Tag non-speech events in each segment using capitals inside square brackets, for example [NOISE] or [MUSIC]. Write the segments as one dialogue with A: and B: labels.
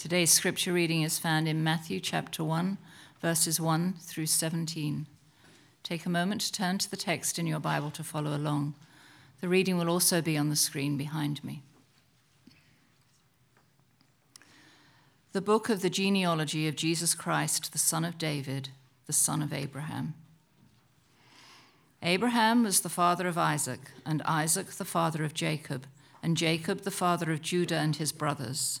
A: Today's scripture reading is found in Matthew chapter 1, verses 1 through 17. Take a moment to turn to the text in your Bible to follow along. The reading will also be on the screen behind me. The book of the genealogy of Jesus Christ, the son of David, the son of Abraham. Abraham was the father of Isaac, and Isaac the father of Jacob, and Jacob the father of Judah and his brothers,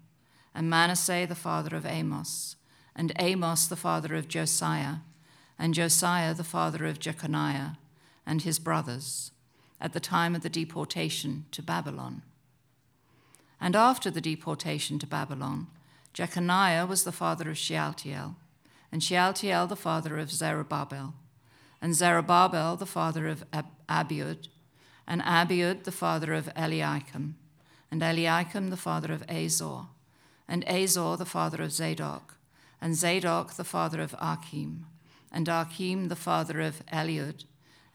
A: and Manasseh the father of Amos, and Amos the father of Josiah, and Josiah the father of Jeconiah, and his brothers, at the time of the deportation to Babylon. And after the deportation to Babylon, Jeconiah was the father of Shealtiel, and Shealtiel the father of Zerubbabel, and Zerubbabel the father of Ab- Abiud, and Abiud the father of Eliakim, and Eliakim the father of Azor, and Azor the father of Zadok, and Zadok the father of Achim, and Achim the father of Eliud,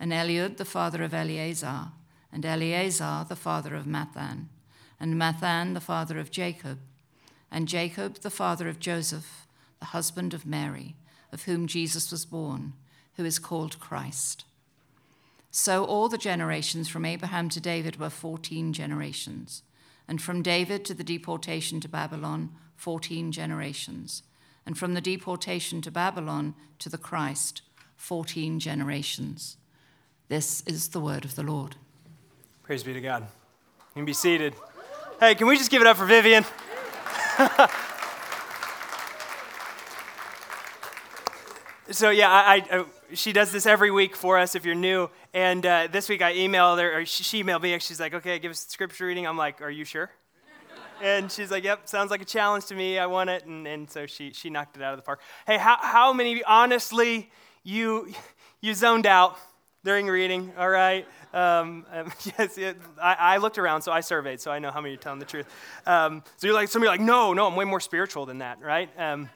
A: and Eliud the father of Eleazar, and Eleazar the father of Matthan, and Matthan the father of Jacob, and Jacob the father of Joseph, the husband of Mary, of whom Jesus was born, who is called Christ. So all the generations from Abraham to David were 14 generations, and from David to the deportation to Babylon, 14 generations, and from the deportation to Babylon to the Christ, 14 generations. This is the word of the Lord.
B: Praise be to God. You can be seated. Hey, can we just give it up for Vivian? [LAUGHS] so yeah, I, I, she does this every week for us if you're new. And uh, this week I emailed her, or she emailed me, and she's like, "Okay, give us scripture reading." I'm like, "Are you sure?" and she's like, "Yep, sounds like a challenge to me. I want it." And, and so she she knocked it out of the park. Hey, how how many honestly you you zoned out during reading? All right. Um, um, [LAUGHS] yes, it, I, I, looked around, so I surveyed, so I know how many are telling the truth. Um, so you're like, somebody like, no, no, I'm way more spiritual than that, right? Um,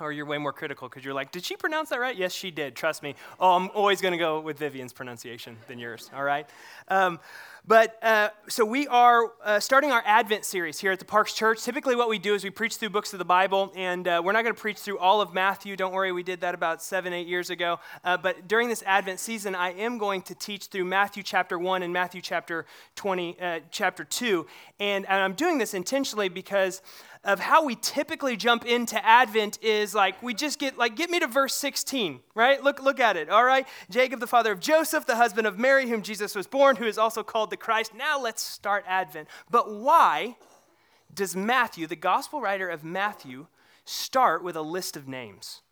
B: or you're way more critical because you're like, did she pronounce that right? Yes, she did. Trust me. Oh, I'm always going to go with Vivian's pronunciation than yours. All right. Um, but uh, so we are uh, starting our Advent series here at the Parks Church. Typically, what we do is we preach through books of the Bible, and uh, we're not going to preach through all of Matthew. Don't worry, we did that about seven, eight years ago. Uh, but during this Advent season, I am going to teach through Matthew chapter one and Matthew chapter twenty, uh, chapter two, and, and I'm doing this intentionally because of how we typically jump into Advent is like we just get like get me to verse 16, right? Look look at it. All right. Jacob the father of Joseph, the husband of Mary whom Jesus was born, who is also called the Christ. Now let's start Advent. But why does Matthew, the gospel writer of Matthew, start with a list of names?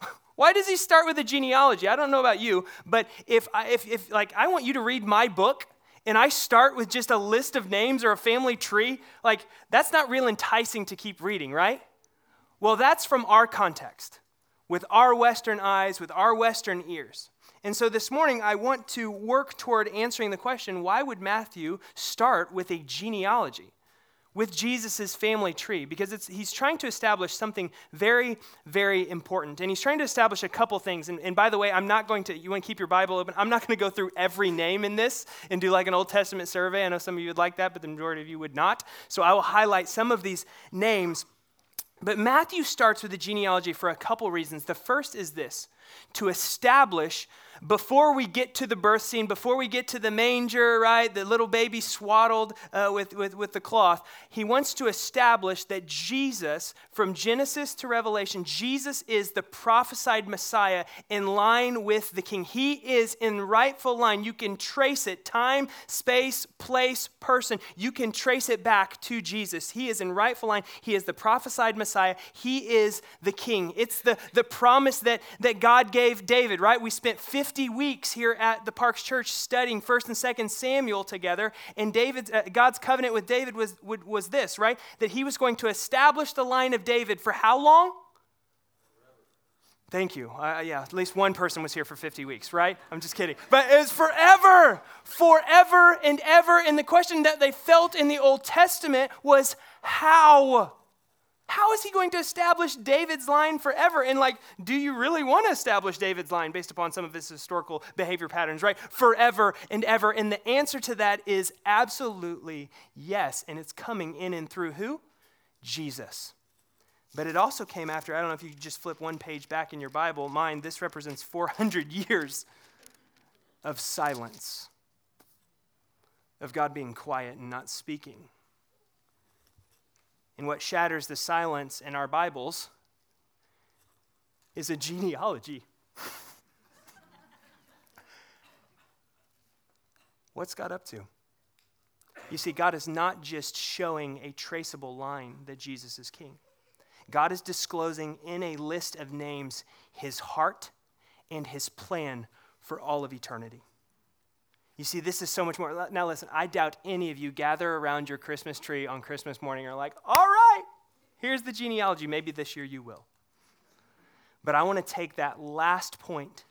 B: [LAUGHS] Why does he start with a genealogy? I don't know about you, but if, I, if, if like I want you to read my book, and I start with just a list of names or a family tree, like that's not real enticing to keep reading, right? Well, that's from our context, with our Western eyes, with our Western ears. And so this morning, I want to work toward answering the question why would Matthew start with a genealogy? With Jesus' family tree because he's trying to establish something very, very important. And he's trying to establish a couple things. And, and by the way, I'm not going to, you want to keep your Bible open? I'm not going to go through every name in this and do like an Old Testament survey. I know some of you would like that, but the majority of you would not. So I will highlight some of these names. But Matthew starts with the genealogy for a couple reasons. The first is this to establish before we get to the birth scene, before we get to the manger, right, the little baby swaddled uh, with, with, with the cloth, he wants to establish that Jesus, from Genesis to Revelation, Jesus is the prophesied Messiah in line with the King. He is in rightful line. You can trace it time, space, place, person. You can trace it back to Jesus. He is in rightful line. He is the prophesied Messiah. He is the King. It's the, the promise that, that God gave David, right? We spent 50 50 weeks here at the Parks Church studying 1st and 2nd Samuel together. And David's, uh, God's covenant with David was, was this, right? That he was going to establish the line of David for how long? Thank you. Uh, yeah, at least one person was here for 50 weeks, right? I'm just kidding. But it's forever, forever and ever. And the question that they felt in the Old Testament was how? How is he going to establish David's line forever? And, like, do you really want to establish David's line based upon some of his historical behavior patterns, right? Forever and ever. And the answer to that is absolutely yes. And it's coming in and through who? Jesus. But it also came after, I don't know if you just flip one page back in your Bible, mine, this represents 400 years of silence, of God being quiet and not speaking. And what shatters the silence in our Bibles is a genealogy. What's God up to? You see, God is not just showing a traceable line that Jesus is king. God is disclosing in a list of names his heart and his plan for all of eternity. You see, this is so much more. Now, listen, I doubt any of you gather around your Christmas tree on Christmas morning are like, all right, here's the genealogy. Maybe this year you will. But I want to take that last point,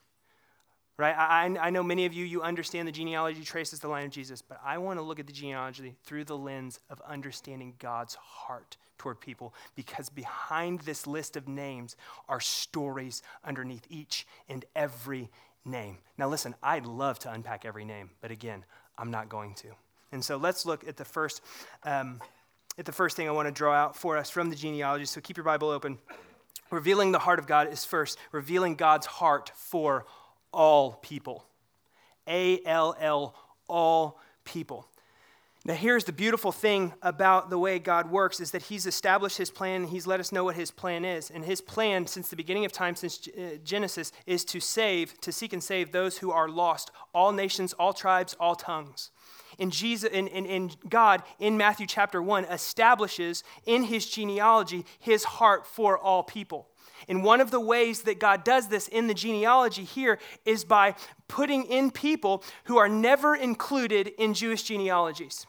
B: right? I, I know many of you, you understand the genealogy traces the line of Jesus, but I want to look at the genealogy through the lens of understanding God's heart toward people because behind this list of names are stories underneath each and every name. Now, listen, I'd love to unpack every name, but again, I'm not going to. And so let's look at the first, um, at the first thing I want to draw out for us from the genealogy. So keep your Bible open. Revealing the heart of God is first, revealing God's heart for all people. A L L, all people. Now, here's the beautiful thing about the way God works is that He's established His plan. He's let us know what His plan is. And His plan, since the beginning of time, since uh, Genesis, is to save, to seek and save those who are lost, all nations, all tribes, all tongues. In Jesus, in, and, and God, in Matthew chapter 1, establishes in His genealogy His heart for all people. And one of the ways that God does this in the genealogy here is by putting in people who are never included in Jewish genealogies.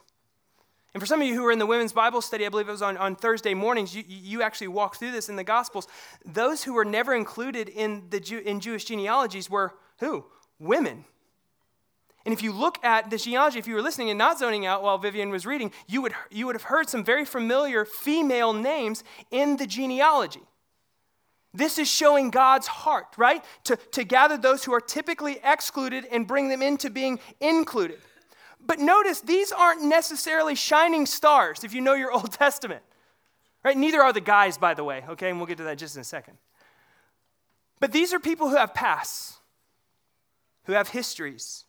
B: And for some of you who were in the women's Bible study, I believe it was on, on Thursday mornings, you, you actually walked through this in the Gospels. Those who were never included in, the Jew, in Jewish genealogies were who? Women. And if you look at the genealogy, if you were listening and not zoning out while Vivian was reading, you would, you would have heard some very familiar female names in the genealogy. This is showing God's heart, right? To, to gather those who are typically excluded and bring them into being included. But notice these aren't necessarily shining stars if you know your [LAUGHS] Old Testament. Right? Neither are the guys, by the way, okay? And we'll get to that just in a second. But these are people who have pasts, who have histories.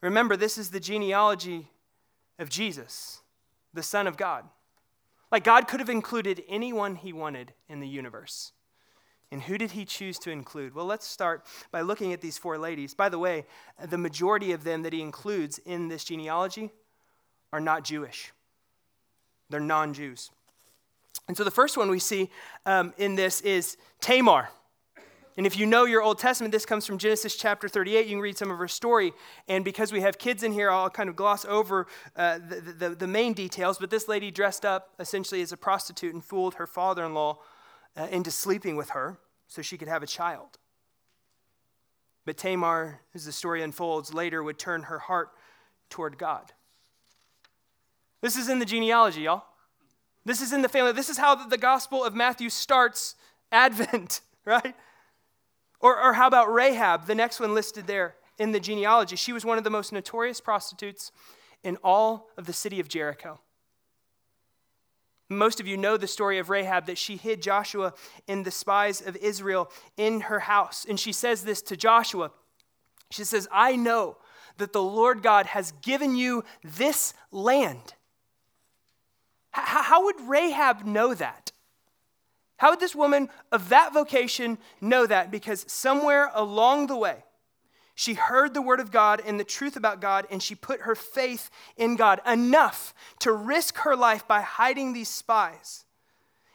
B: Remember, this is the genealogy of Jesus, the Son of God. Like God could have included anyone he wanted in the universe. And who did he choose to include? Well, let's start by looking at these four ladies. By the way, the majority of them that he includes in this genealogy are not Jewish, they're non Jews. And so the first one we see um, in this is Tamar. And if you know your Old Testament, this comes from Genesis chapter 38. You can read some of her story. And because we have kids in here, I'll kind of gloss over uh, the, the, the, main details. But this lady dressed up essentially as a prostitute and fooled her father in law uh, into sleeping with her so she could have a child. But Tamar, as the story unfolds later, would turn her heart toward God. This is in the genealogy, y'all. This is in the family. This is how the Gospel of Matthew starts Advent, [LAUGHS] right? Or, or how about Rahab, the next one listed there in the genealogy? She was one of the most notorious prostitutes in all of the city of Jericho. Most of you know the story of Rahab that she hid Joshua and the spies of Israel in her house. And she says this to Joshua She says, I know that the Lord God has given you this land. H- how would Rahab know that? How would this woman of that vocation know that? Because somewhere along the way, she heard the word of God and the truth about God, and she put her faith in God enough to risk her life by hiding these spies.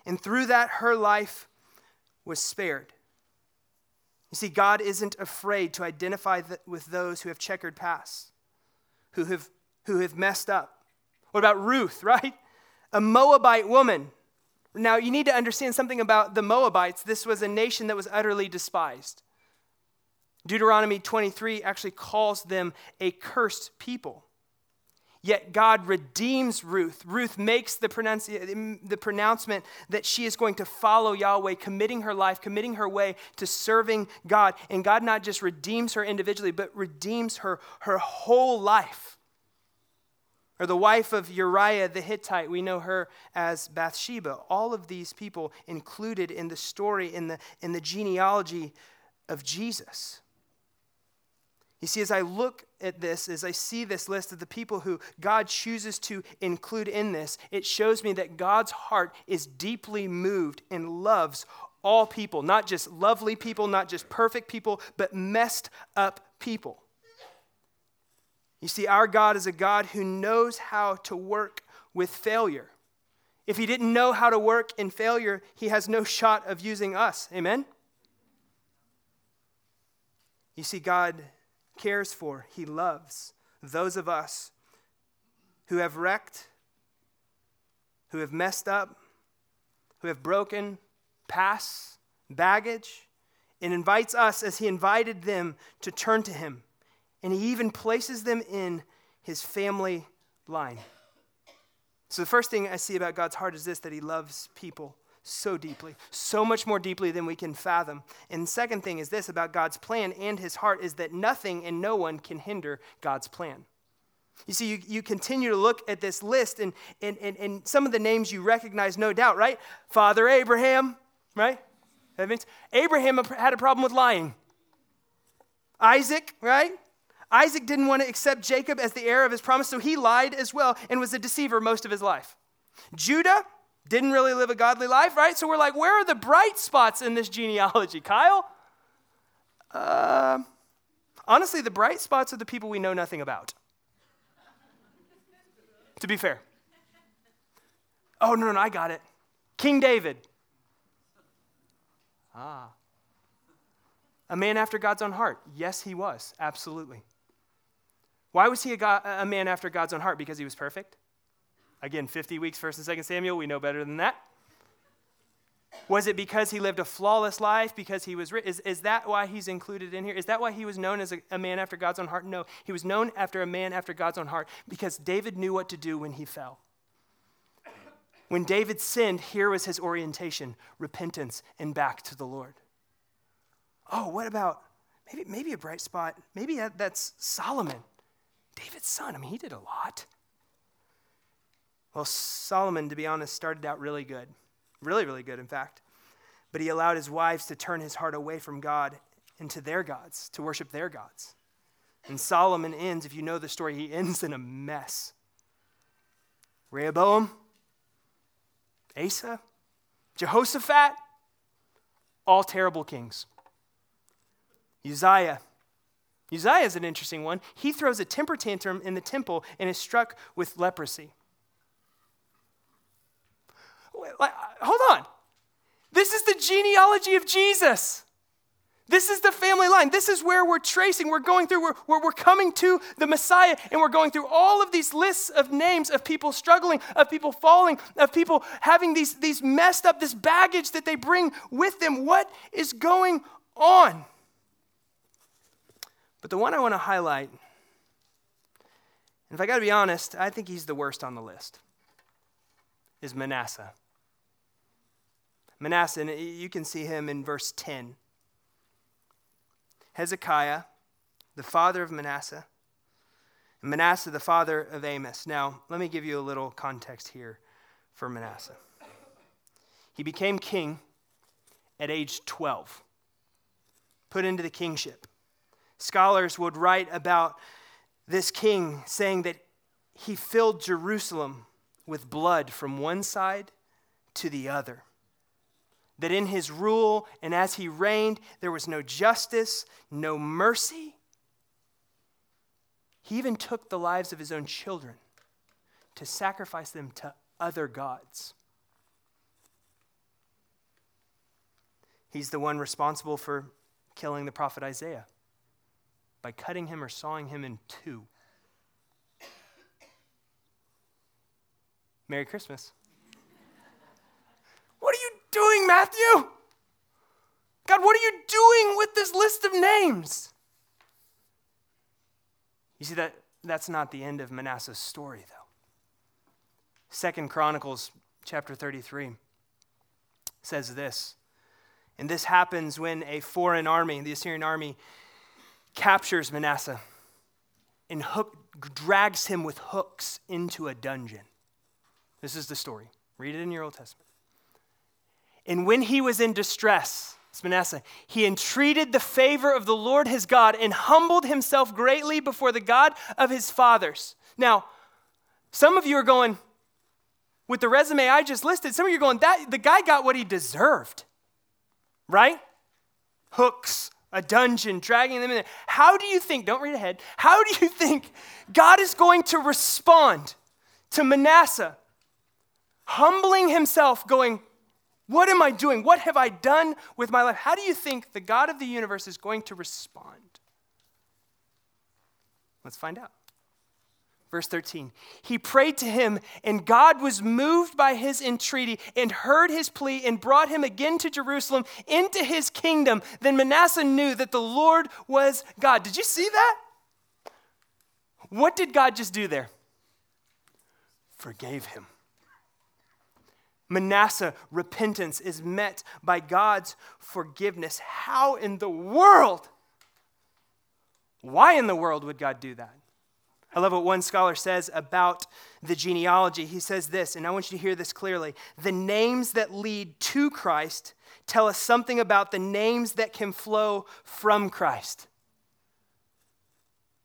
B: And through that, her life was spared. You see, God isn't afraid to identify with those who have checkered past, who have, who have messed up. What about Ruth, [LAUGHS] right? A Moabite woman. Now, you need to understand something about the Moabites. This was a nation that was utterly despised. Deuteronomy 23 actually calls them a cursed people. Yet God redeems Ruth. Ruth makes the, pronunci- the pronouncement that she is going to follow Yahweh, committing her life, committing her way to serving God. And God not just redeems her individually, but redeems her, her whole life. Or the wife of Uriah the Hittite, we know her as Bathsheba. All of these people included in the story, in the, in the genealogy of Jesus. You see, as I look at this, as I see this list of the people who God chooses to include in this, it shows me that God's heart is deeply moved and loves all people, not just lovely people, not just perfect people, but messed up people. You see, our God is a God who knows how to work with failure. If he didn't know how to work in failure, he has no shot of using us. Amen? You see, God cares for, He loves those of us who have wrecked, who have messed up, who have broken past baggage, and invites us as He invited them to turn to Him. And He even places them in His family line. So, the first thing I see about God's heart is this that He loves people so deeply, so much more deeply than we can fathom. And second thing is this about God's plan and his heart is that nothing and no one can hinder God's plan. You see, you, you continue to look at this list, and, and, and, and some of the names you recognize, no doubt, right? Father Abraham, right? That means Abraham had a problem with lying. Isaac, right? Isaac didn't want to accept Jacob as the heir of his promise, so he lied as well and was a deceiver most of his life. Judah, didn't really live a godly life, right? So we're like, where are the bright spots in this genealogy, Kyle? Uh, honestly, the bright spots are the people we know nothing about. to be fair. Oh, no, no, I got it. King David. Ah. A man after God's own heart. Yes, he was. Absolutely. Why was he a, God, a man after God's own heart? Because he was perfect? Again, 50 weeks, 1st and 2nd Samuel, we know better than that. Was it because he lived a flawless life? Because he was is, is that why he's included in here? Is that why he was known as a, a man after God's own heart? No, he was known after a man after God's own heart because David knew what to do when he fell. When David sinned, here was his orientation repentance and back to the Lord. Oh, what about maybe, maybe a bright spot? Maybe that, that's Solomon, David's son. I mean, he did a lot. Well, Solomon, to be honest, started out really good. Really, really good, in fact. But he allowed his wives to turn his heart away from God into their gods, to worship their gods. And Solomon ends, if you know the story, he ends in a mess. Rehoboam, Asa, Jehoshaphat, all terrible kings. Uzziah. Uzziah is an interesting one. He throws a temper tantrum in the temple and is struck with leprosy like, hold on. This is the genealogy of Jesus. This is the family line. This is where we're tracing. We're going through, we're, we're, we're, coming to the Messiah, and we're going through all of these lists of names of people struggling, of people falling, of people having these, these messed up, this baggage that they bring with them. What is going on? But the one I want to highlight, and if I got to be honest, I think he's the worst on the list, is Manasseh. Manasseh, and you can see him in verse 10. Hezekiah, the father of Manasseh, and Manasseh, the father of Amos. Now, let me give you a little context here for Manasseh. He became king at age 12, put into the kingship. Scholars would write about this king saying that he filled Jerusalem with blood from one side to the other. That in his rule and as he reigned, there was no justice, no mercy. He even took the lives of his own children to sacrifice them to other gods. He's the one responsible for killing the prophet Isaiah by cutting him or sawing him in two. Merry Christmas. Doing, Matthew? God, what are you doing with this list of names? You see that that's not the end of Manasseh's story though. Second Chronicles chapter 33 says this. And this happens when a foreign army, the Assyrian army, captures Manasseh and hook, drags him with hooks into a dungeon. This is the story. Read it in your Old Testament. And when he was in distress, it's Manasseh, he entreated the favor of the Lord his God and humbled himself greatly before the God of his fathers. Now, some of you are going, with the resume I just listed, some of you are going, that the guy got what he deserved. Right? Hooks, a dungeon, dragging them in there. How do you think, don't read ahead, how do you think God is going to respond to Manasseh humbling himself, going, What am I doing? What have I done with my life? How do you think the God of the universe is going to respond? Let's find out. Verse 13. He prayed to him, and God was moved by his entreaty and heard his plea and brought him again to Jerusalem into his kingdom. Then Manasseh knew that the Lord was God. Did you see that? What did God just do there? Forgave him. Manasseh, repentance is met by God's forgiveness. How in the world? Why in the world would God do that? I love what one scholar says about the genealogy. He says this, and I want you to hear this clearly. The names that lead to Christ tell us something about the names that can flow from Christ.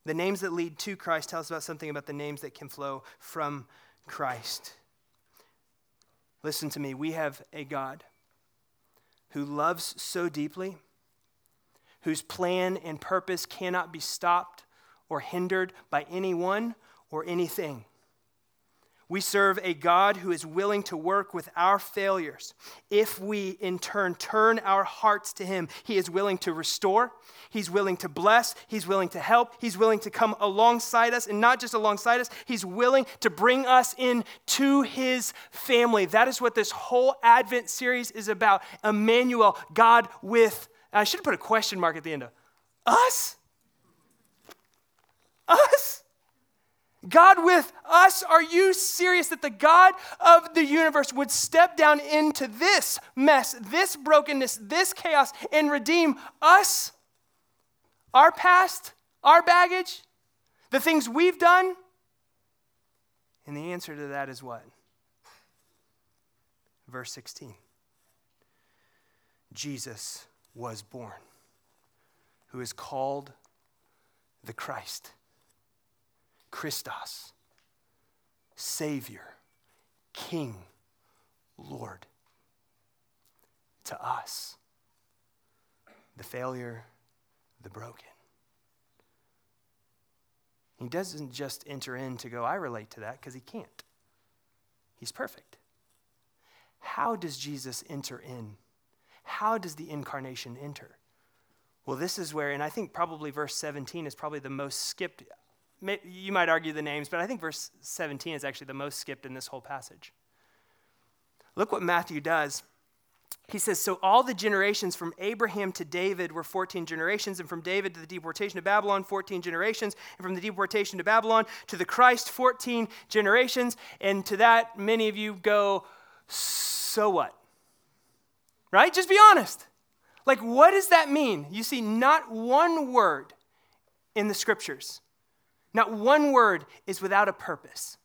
B: The names that lead to Christ tell us about something about the names that can flow from Christ. Listen to me. We have a God who loves so deeply, whose plan and purpose cannot be stopped or hindered by anyone or anything. We serve a God who is willing to work with our failures. If we, in turn, turn our hearts to Him, He is willing to restore, He's willing to bless, He's willing to help, He's willing to come alongside us, and not just alongside us, He's willing to bring us into His family. That is what this whole Advent series is about. Emmanuel, God with, I should have put a question mark at the end of us? Us? God with us? Are you serious that the God of the universe would step down into this mess, this brokenness, this chaos, and redeem us? Our past, our baggage, the things we've done? And the answer to that is what? Verse 16 Jesus was born, who is called the Christ. Christos, Savior, King, Lord. To us, the failure, the broken. He doesn't just enter in to go, I relate to that, because he can't. He's perfect. How does Jesus enter in? How does the incarnation enter? Well, this is where, and I think probably verse 17 is probably the most skipped you might argue the names, but I think verse 17 is actually the most skipped in this whole passage. Look what Matthew does. He says, So all the generations from Abraham to David were 14 generations, and from David to the deportation to Babylon, 14 generations, and from the deportation to Babylon to the Christ, 14 generations. And to that, many of you go, So what? Right? Just be honest. Like, what does that mean? You see, not one word in the scriptures not one word is without a purpose.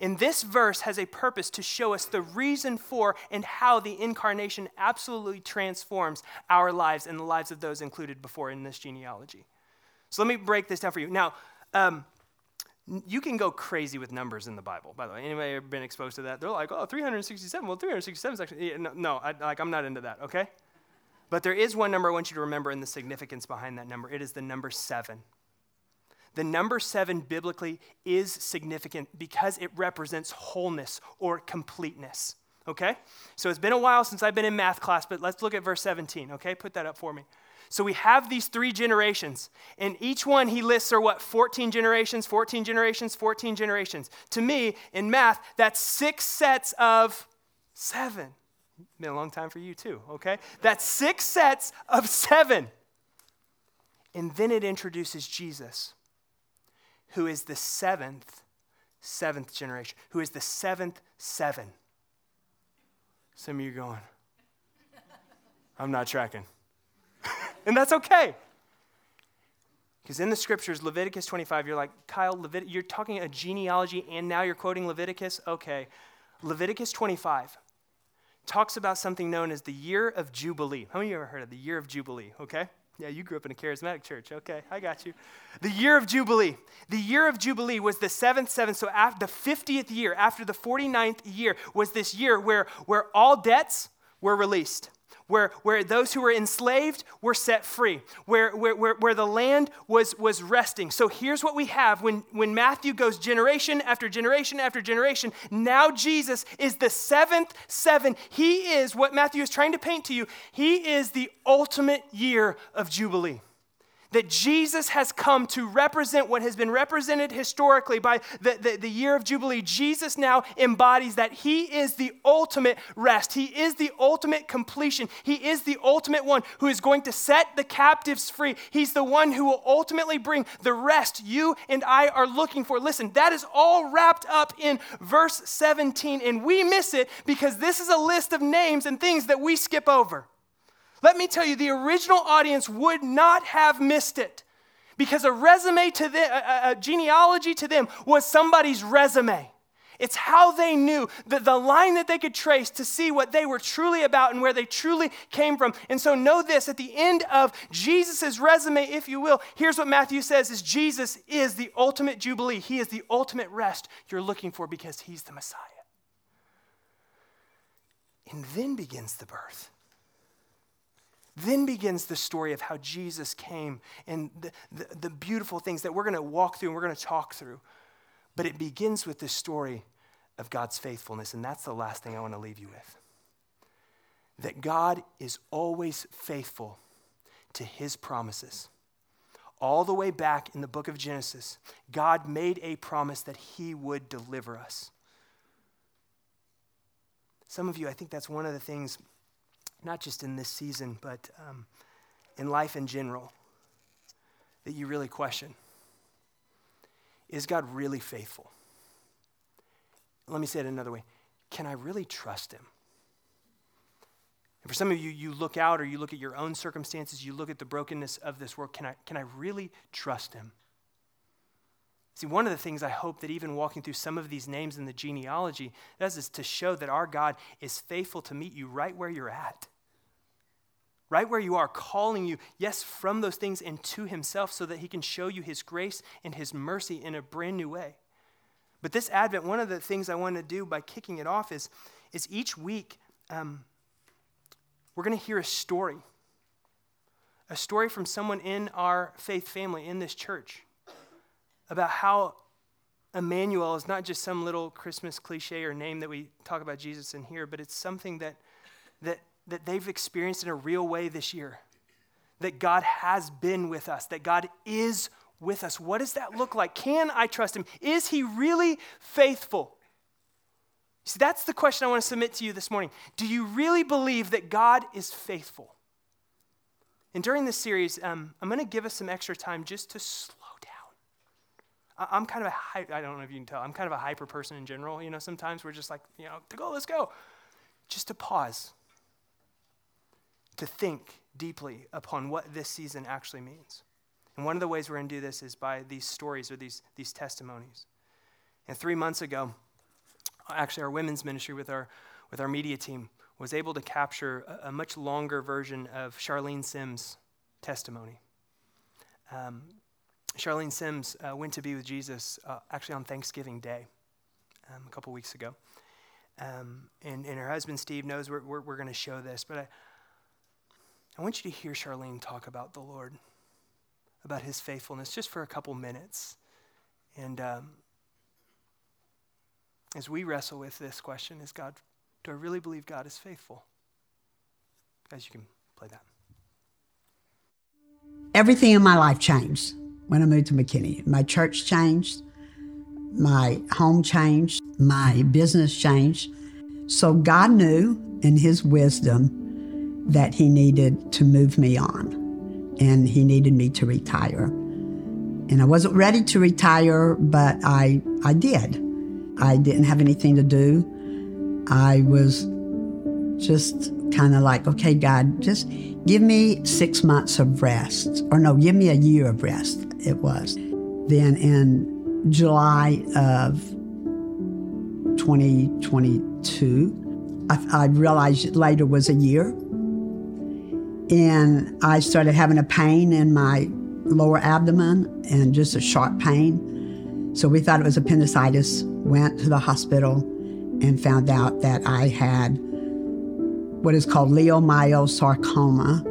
B: And this verse has a purpose to show us the reason for and how the incarnation absolutely transforms our lives and the lives of those included before in this genealogy. So let me break this down for you. Now, um, you can go crazy with numbers in the Bible. By the way, anybody ever been exposed to that? They're like, oh, 367. Well, 367 is actually no. no I, like I'm not into that. Okay, but there is one number I want you to remember and the significance behind that number. It is the number seven. The number seven biblically is significant because it represents wholeness or completeness. Okay? So it's been a while since I've been in math class, but let's look at verse 17. Okay? Put that up for me. So we have these three generations, and each one he lists are what? 14 generations, 14 generations, 14 generations. To me, in math, that's six sets of seven. Been a long time for you too, okay? That's six sets of seven. And then it introduces Jesus, who is the seventh, seventh generation, who is the seventh seven. Some of you going, I'm not tracking. [LAUGHS] and that's okay. Because in the scriptures, Leviticus 25, you're like, Kyle, Levit- you're talking a genealogy and now you're quoting Leviticus? Okay. Leviticus 25 talks about something known as the year of Jubilee. How many of you ever heard of the year of Jubilee? Okay. Yeah, you grew up in a charismatic church. Okay, I got you. The year of Jubilee. The year of Jubilee was the seventh, seventh, so after the 50th year, after the 49th year, was this year where, where all debts were released where, where those who were enslaved were set free, where, where, where, where the land was, was resting. So here's what we have when, when Matthew goes generation after generation after generation. Now Jesus is the seventh seven. He is what Matthew is trying to paint to you. He is the ultimate year of Jubilee that Jesus has come to represent what has been represented historically by the, the, the, year of Jubilee. Jesus now embodies that He is the ultimate rest. He is the ultimate completion. He is the ultimate one who is going to set the captives free. He's the one who will ultimately bring the rest you and I are looking for. Listen, that is all wrapped up in verse 17, and we miss it because this is a list of names and things that we skip over. Let me tell you, the original audience would not have missed it because a resume to them, a, a genealogy to them was somebody's resume. It's how they knew the, the line that they could trace to see what they were truly about and where they truly came from. And so know this at the end of Jesus' resume, if you will, here's what Matthew says is Jesus is the ultimate jubilee. He is the ultimate rest you're looking for because he's the Messiah. And then begins the birth. Then begins the story of how Jesus came and the, the, the beautiful things that we're going to walk through and we're going to talk through. But it begins with this story of God's faithfulness, and that's the last thing I want to leave you with. That God is always faithful to his promises. All the way back in the book of Genesis, God made a promise that he would deliver us. Some of you, I think that's one of the things not just in this season, but um, in life in general, that you really question Is God really faithful? Let me say it another way Can I really trust Him? And for some of you, you look out or you look at your own circumstances, you look at the brokenness of this world. Can I, can I really trust Him? See, one of the things I hope that even walking through some of these names in the genealogy does is to show that our God is faithful to meet you right where you're at. Right where you are, calling you, yes, from those things and to Himself so that He can show you His grace and His mercy in a brand new way. But this Advent, one of the things I want to do by kicking it off is, is each week um, we're going to hear a story. A story from someone in our faith family, in this church about how Emmanuel is not just some little Christmas cliche or name that we talk about Jesus in here, but it's something that, that, that they've experienced in a real way this year. That God has been with us, that God is with us. What does that look like? Can I trust Him? Is He really faithful? See, that's the question I want to submit to you this morning. Do you really believe that God is faithful? And during this series, um, I'm going to give us some extra time just to slow I'm kind of a, I don't know if you can tell, I'm kind of a hyper person in general. You know, sometimes we're just like, you know, to go, let's go. Just to pause, to think deeply upon what this season actually means. And one of the ways we're going to do this is by these stories or these, these testimonies. And three months ago, actually our women's ministry with our, with our media team, was able to capture a, a much longer version of Charlene Sims' testimony. Um, Charlene Sims uh, went to be with Jesus uh, actually on Thanksgiving Day um, a couple weeks ago. Um, and, and her husband Steve knows we're, we're, we're going to show this, but I, I want you to hear Charlene talk about the Lord, about his faithfulness, just for a couple minutes. And um, as we wrestle with this question, is God, do I really believe God is faithful? Guys, you can play that.
C: Everything in my life changed when I moved to McKinney. My church changed, my home changed, my business changed. So God knew in His wisdom that He needed to move me on and He needed me to retire. And I wasn't ready to retire, but I, I did. I didn't have anything to do. I was just kind of like, okay, God, just give me six months of rest. Or no, give me a year of rest, it was. Then in July of 2022, I, I realized later was a year. And I started having a pain in my lower abdomen and just a sharp pain. So we thought it was appendicitis, went to the hospital and found out that I had what is called leiomyosarcoma.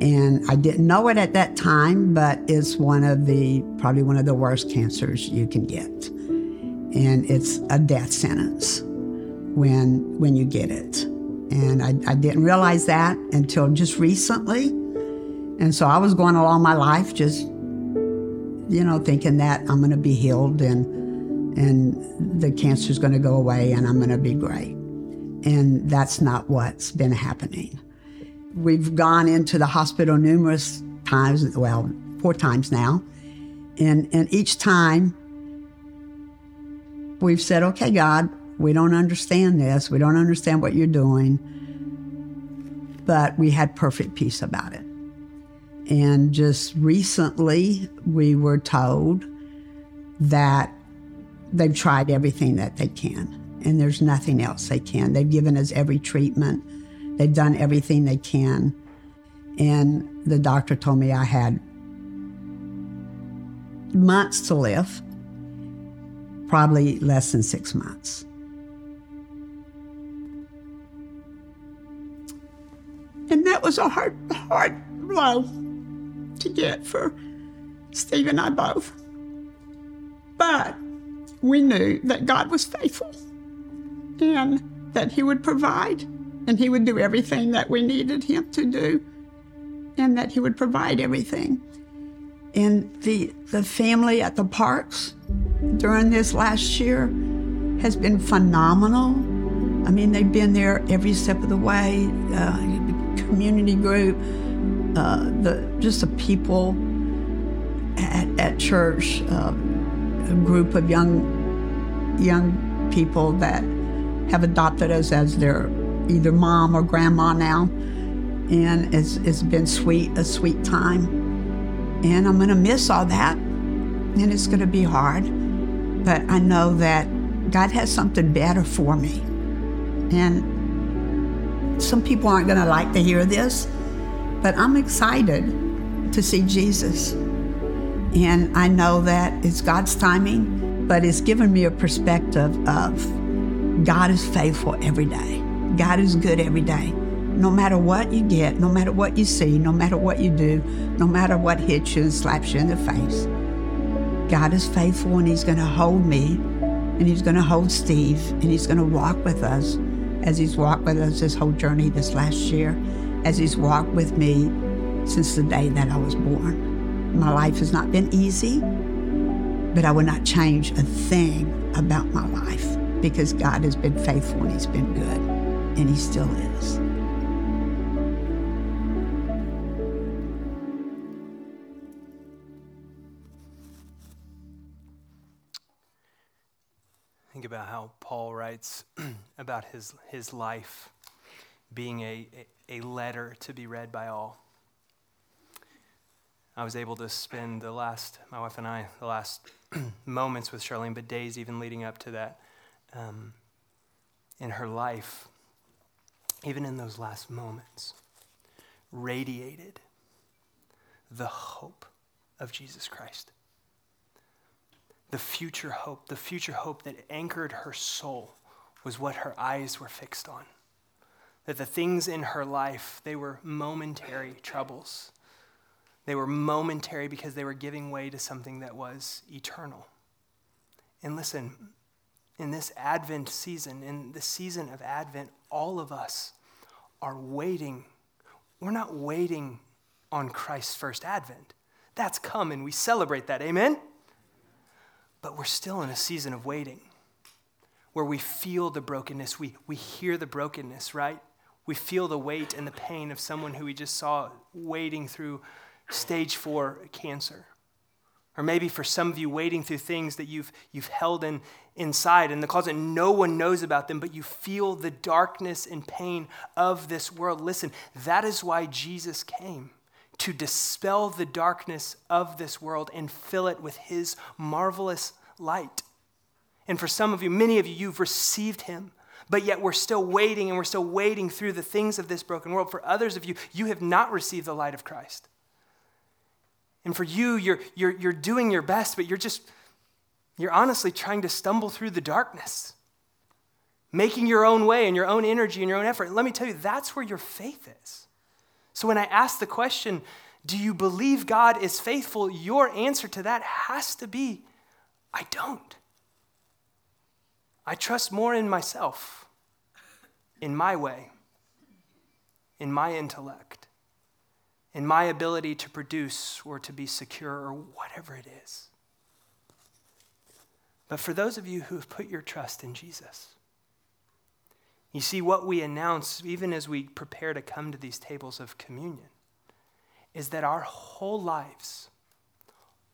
C: And I didn't know it at that time, but it's one of the, probably one of the worst cancers you can get. And it's a death sentence when, when you get it. And I, I didn't realize that until just recently. And so I was going along my life just, you know, thinking that I'm to be healed and, and the cancer's to go away and I'm to be great. And that's not what's been happening. We've gone into the hospital numerous times, well, four times now. And, and each time we've said, okay, God, we don't understand this. We don't understand what you're doing. But we had perfect peace about it. And just recently, we were told that they've tried everything that they can, and there's nothing else they can. They've given us every treatment, they've done everything they can. And the doctor told me I had months to live, probably less than six months. And that was a hard, hard blow to get for Steve and I both. But we knew that God was faithful and that He would provide and He would do everything that we needed Him to do and that He would provide everything. And the, the family at the parks during this last year has been phenomenal. I mean, they've been there every step of the way, uh, community group, uh, the just the people at, at church, uh, a group of young young people that have adopted us as their either mom or grandma now, and it's it's been sweet a sweet time, and I'm gonna miss all that, and it's gonna be hard, but I know that God has something better for me, and some people aren't gonna like to hear this but I'm excited to see Jesus. And I know that it's God's timing, but it's given me a perspective of God is faithful every day. God is good every day. No matter what you get, no matter what you see, no matter what you do, no matter what hits you and slaps you in the face, God is faithful and He's going to hold me and He's going to hold Steve and He's going to walk with us as He's walked with us this whole journey this last year as He's walked with me since the day that I was born. My life has not been easy, but I will not change a thing about my life because God has been faithful and He's been good, and He still is.
B: Think about how Paul writes [CLEARS THROAT] about his, his life being a, a letter to be read by all. I was able to spend the last, my wife and I, the last [CLEARS THROAT] moments with Charlene, but days even leading up to that, um, in her life, even in those last moments, radiated the hope of Jesus Christ. The future hope, the future hope that anchored her soul was what her eyes were fixed on. That the things in her life, they were momentary troubles. They were momentary because they were giving way to something that was eternal. And listen, in this Advent season, in the season of Advent, all of us are waiting. We're not waiting on Christ's first Advent. That's come and we celebrate that. Amen? But we're still in a season of waiting where we feel the brokenness, we, we hear the brokenness, right? We feel the weight and the pain of someone who we just saw wading through stage four cancer. Or maybe for some of you, wading through things that you've, you've held in, inside in the closet, no one knows about them, but you feel the darkness and pain of this world. Listen, that is why Jesus came to dispel the darkness of this world and fill it with his marvelous light. And for some of you, many of you, you've received him, but yet we're still waiting and we're still waiting through the things of this broken world. For others of you, you have not received the light of Christ. And for you, you're, you're, you're doing your best, but you're just, you're honestly trying to stumble through the darkness, making your own way and your own energy and your own effort. let me tell you, that's where your faith is. So when I ask the question, do you believe God is faithful? Your answer to that has to be, I don't. I trust more in myself, in my way, in my intellect in my ability to produce or to be secure or whatever it is. But for those of you who have put your trust in Jesus, you see, what we announce, even as we prepare to come to these tables of communion, is that our whole lives,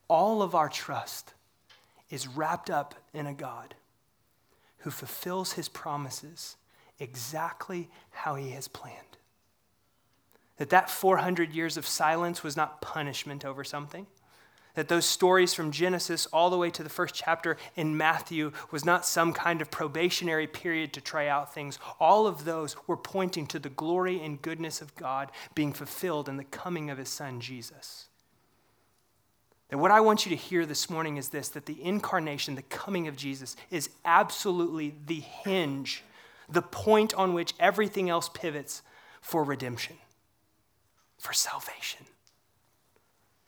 B: all of our trust, is wrapped up in a God who fulfills his promises exactly how he has planned. That that 400 years of silence was not punishment over something. That those stories from Genesis all the way to the first chapter in Matthew was not some kind of probationary period to try out things. All of those were pointing to the glory and goodness of God being fulfilled in the coming of his son, Jesus. And what I want you to hear this morning is this that the incarnation, the coming of Jesus, is absolutely the hinge, the point on which everything else pivots for redemption for salvation,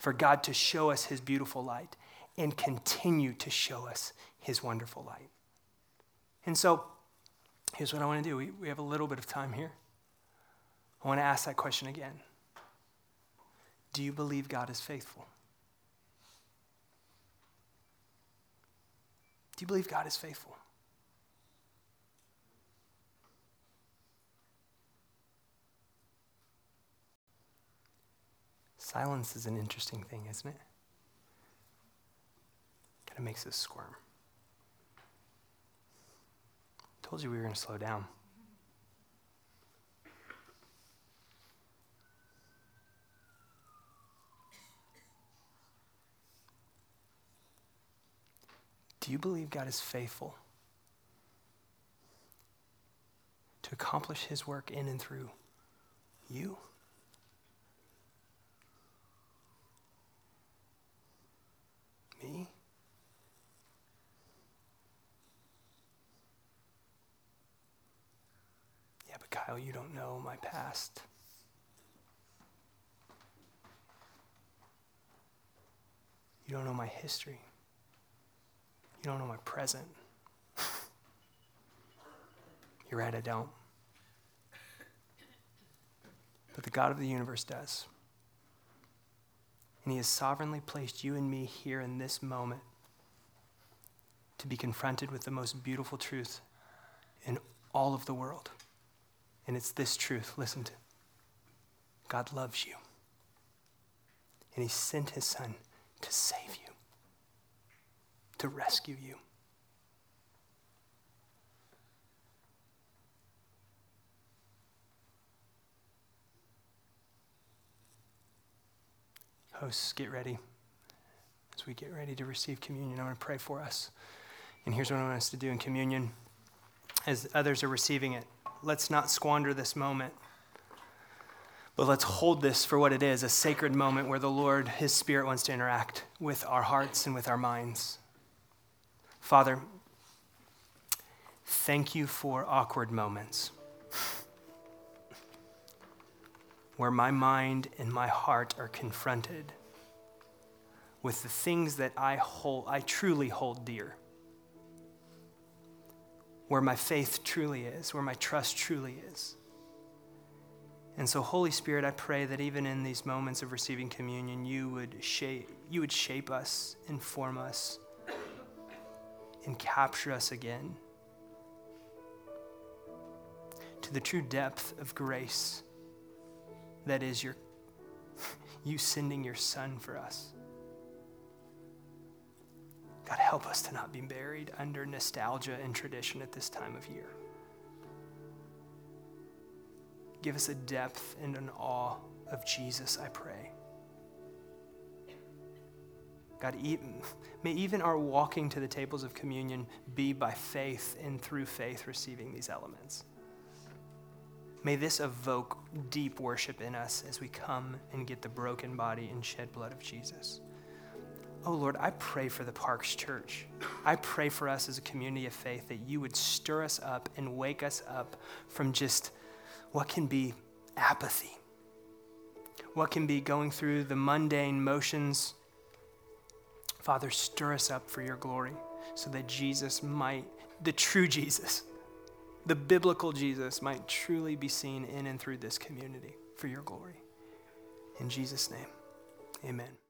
B: for God to show us his beautiful light and continue to show us his wonderful light. And so, here's what I want to do. We, we have a little bit of time here. I want to ask that question again Do you believe God is faithful? Do you believe God is faithful? Silence is an interesting thing, isn't it? Kind of makes us squirm. Told you we were going to slow down. Do you believe God is faithful to accomplish his work in and through you? Me? Yeah, but Kyle, you don't know my past. You don't know my history. You don't know my present. You're right, I don't. But the God of the universe does. And He has sovereignly placed you and me here in this moment to be confronted with the most beautiful truth in all of the world. And it's this truth listen to God loves you. And He sent His Son to save you, to rescue you. Hosts, get ready. As we get ready to receive communion, I'm going to pray for us. And here's what I want us to do in communion. as others are receiving it. Let's not squander this moment. But let's hold this for what it is a sacred moment where the Lord, His Spirit, wants to interact with our hearts and with our minds. Father, thank you for awkward moments where my mind and my heart are confronted with the things that I hold, I truly hold dear. Where my faith truly is, where my trust truly is. And so, Holy Spirit, I pray that even in these moments of receiving communion, you would shape, you would shape us, inform us, and capture us again to the true depth of grace that is your, [LAUGHS] you sending your Son for us. God, help us to not be buried under nostalgia and tradition at this time of year. Give us a depth and an awe of Jesus, I pray. God, even, may even our walking to the tables of communion be by faith and through faith receiving these elements. May this evoke deep worship in us as we come and get the broken body and shed blood of Jesus. Oh Lord, I pray for the Parks Church. I pray for us as a community of faith that you would stir us up and wake us up from just what can be apathy, what can be going through the mundane motions. Father, stir us up for your glory so that Jesus might, the true Jesus, the biblical Jesus, might truly be seen in and through this community for your glory. In Jesus' name, amen.